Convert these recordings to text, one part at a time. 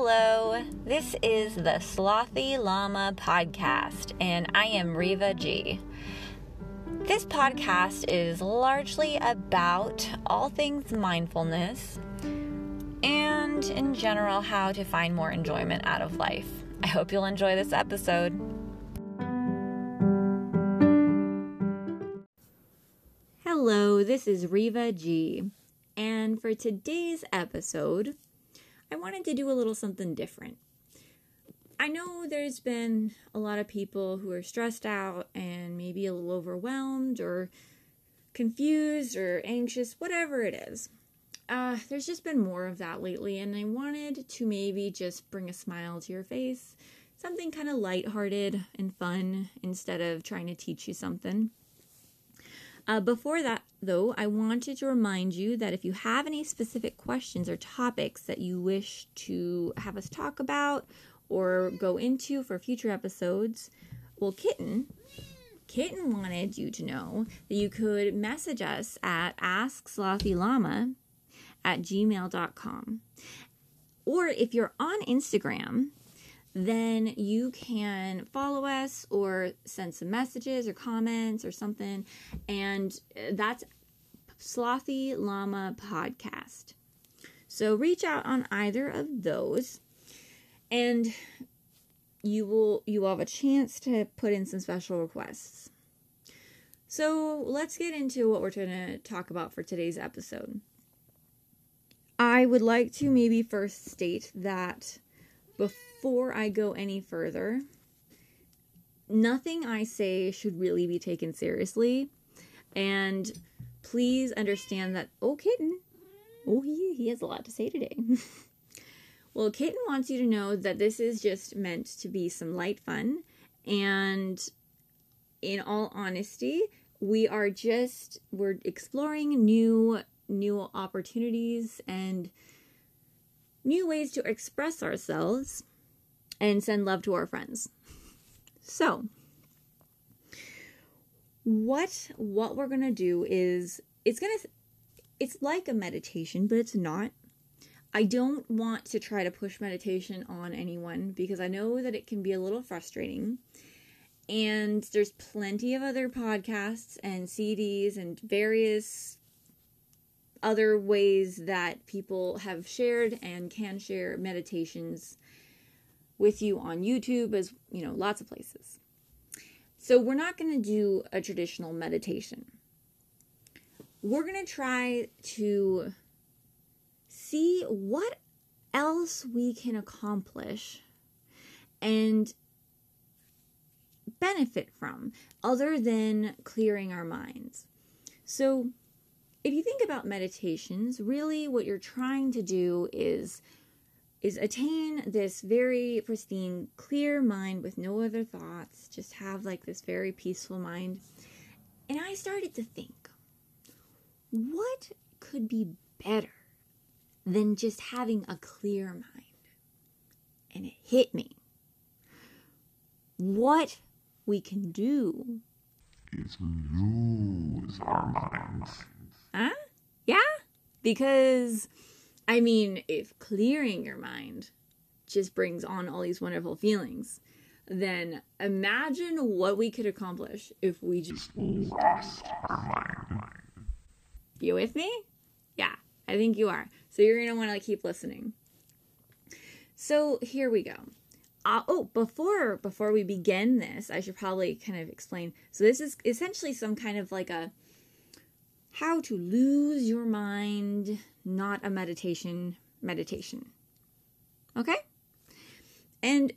Hello, this is the Slothy Llama podcast, and I am Riva G. This podcast is largely about all things mindfulness and, in general, how to find more enjoyment out of life. I hope you'll enjoy this episode. Hello, this is Riva G, and for today's episode, I wanted to do a little something different. I know there's been a lot of people who are stressed out and maybe a little overwhelmed or confused or anxious, whatever it is. Uh, there's just been more of that lately, and I wanted to maybe just bring a smile to your face, something kind of lighthearted and fun instead of trying to teach you something. Uh, before that, though, I wanted to remind you that if you have any specific questions or topics that you wish to have us talk about or go into for future episodes, well, Kitten, Kitten wanted you to know that you could message us at AskSlothyLlama at gmail.com. Or if you're on Instagram, then you can follow us or send some messages or comments or something. And uh, that's Slothy Llama Podcast. So reach out on either of those and you will you will have a chance to put in some special requests. So let's get into what we're going to talk about for today's episode. I would like to maybe first state that before I go any further, nothing I say should really be taken seriously. And please understand that, oh, kitten, oh, he, he has a lot to say today. well, kitten wants you to know that this is just meant to be some light fun. And in all honesty, we are just, we're exploring new, new opportunities and new ways to express ourselves and send love to our friends. So, what what we're going to do is it's going to it's like a meditation, but it's not. I don't want to try to push meditation on anyone because I know that it can be a little frustrating. And there's plenty of other podcasts and CDs and various other ways that people have shared and can share meditations with you on YouTube as, you know, lots of places. So we're not going to do a traditional meditation. We're going to try to see what else we can accomplish and benefit from other than clearing our minds. So if you think about meditations, really what you're trying to do is is attain this very pristine, clear mind with no other thoughts, just have like this very peaceful mind. And I started to think, what could be better than just having a clear mind? And it hit me. What we can do is lose our minds. Huh? Yeah? Because, I mean, if clearing your mind just brings on all these wonderful feelings, then imagine what we could accomplish if we just lost our mind. You with me? Yeah, I think you are. So you're going to want to keep listening. So here we go. Uh, oh, before before we begin this, I should probably kind of explain. So this is essentially some kind of like a how to lose your mind, not a meditation meditation. Okay? And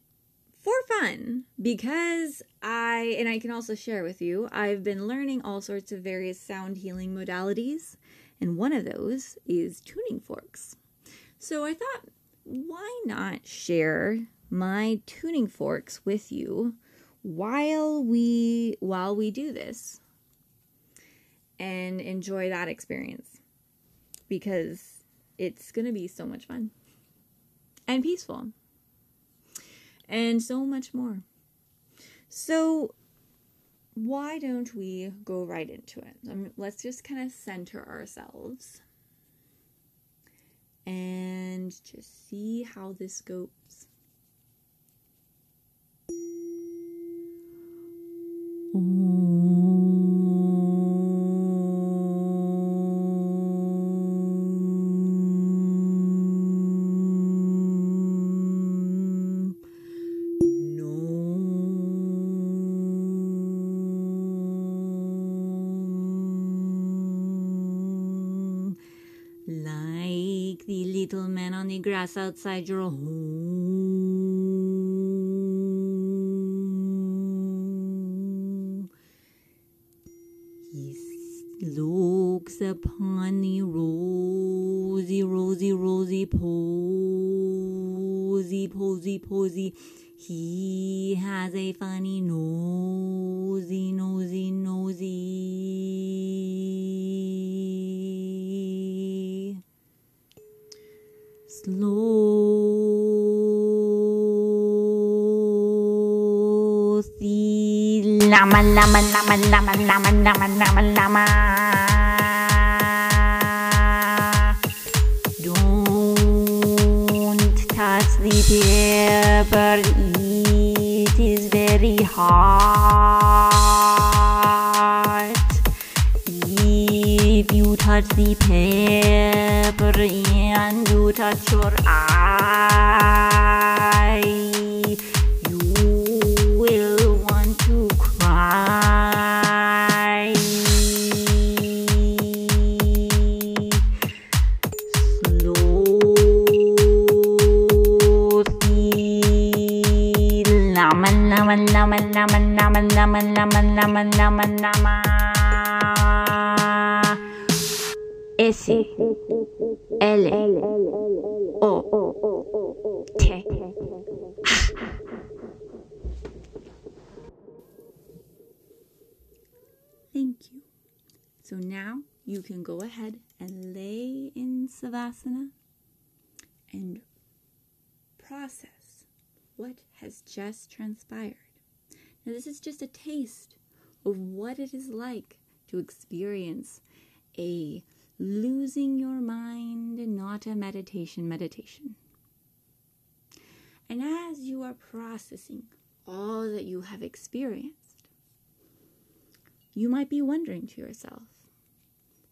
for fun, because I, and I can also share with you, I've been learning all sorts of various sound healing modalities, and one of those is tuning forks. So I thought, why not share my tuning forks with you while we while we do this and enjoy that experience because it's going to be so much fun and peaceful and so much more. So, why don't we go right into it? let's just kind of center ourselves and just see how this goes. Om. The little man on the grass outside your home. He looks upon the rosy, rosy, rosy posy, posy, posy. He has a funny nosy, nosy, nosy. Slothy Llama, lama, lama, lama, lama, lama, lama, lama. Don't touch the paper, it is very hot. If you touch the paper and you touch your eye, you will want to cry. Slowly, Lama, lama, lama, lama, lama, lama, lama, lama, lama, lama. S L O T Thank you. So now you can go ahead and lay in Savasana and process what has just transpired. Now, this is just a taste of what it is like to experience a losing your mind not a meditation meditation. And as you are processing all that you have experienced, you might be wondering to yourself,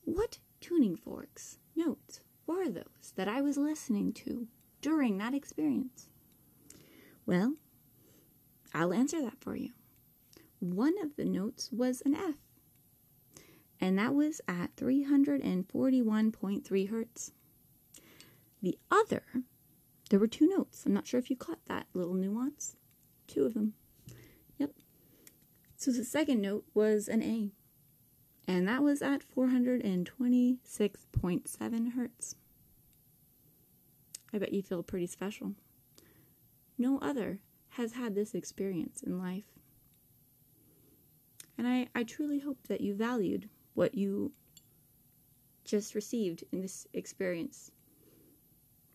what tuning forks notes were those that I was listening to during that experience? Well, I'll answer that for you. One of the notes was an F, and that was at 341.3 hertz. The other, there were two notes. I'm not sure if you caught that little nuance. Two of them. Yep. So the second note was an A, and that was at 426.7 hertz. I bet you feel pretty special. No other has had this experience in life. And I, I truly hope that you valued what you just received in this experience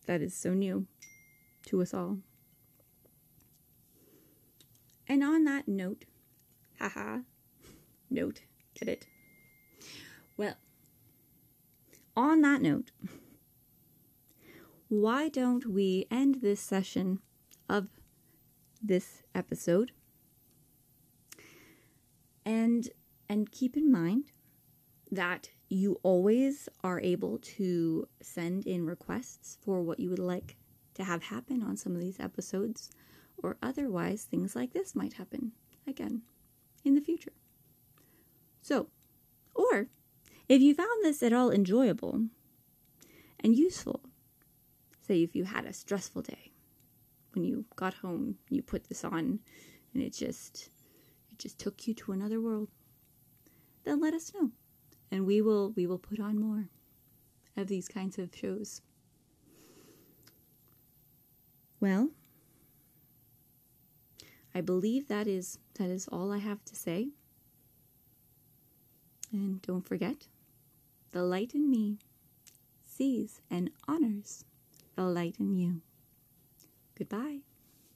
that is so new to us all. And on that note, haha, note, get it? Well, on that note, why don't we end this session of this episode and and keep in mind that you always are able to send in requests for what you would like to have happen on some of these episodes or otherwise things like this might happen again in the future. So, or if you found this at all enjoyable and useful, say if you had a stressful day when you got home, you put this on and it just it just took you to another world, then let us know and we will we will put on more of these kinds of shows. Well, I believe that is that is all I have to say. And don't forget, the light in me sees and honors the light in you. Goodbye.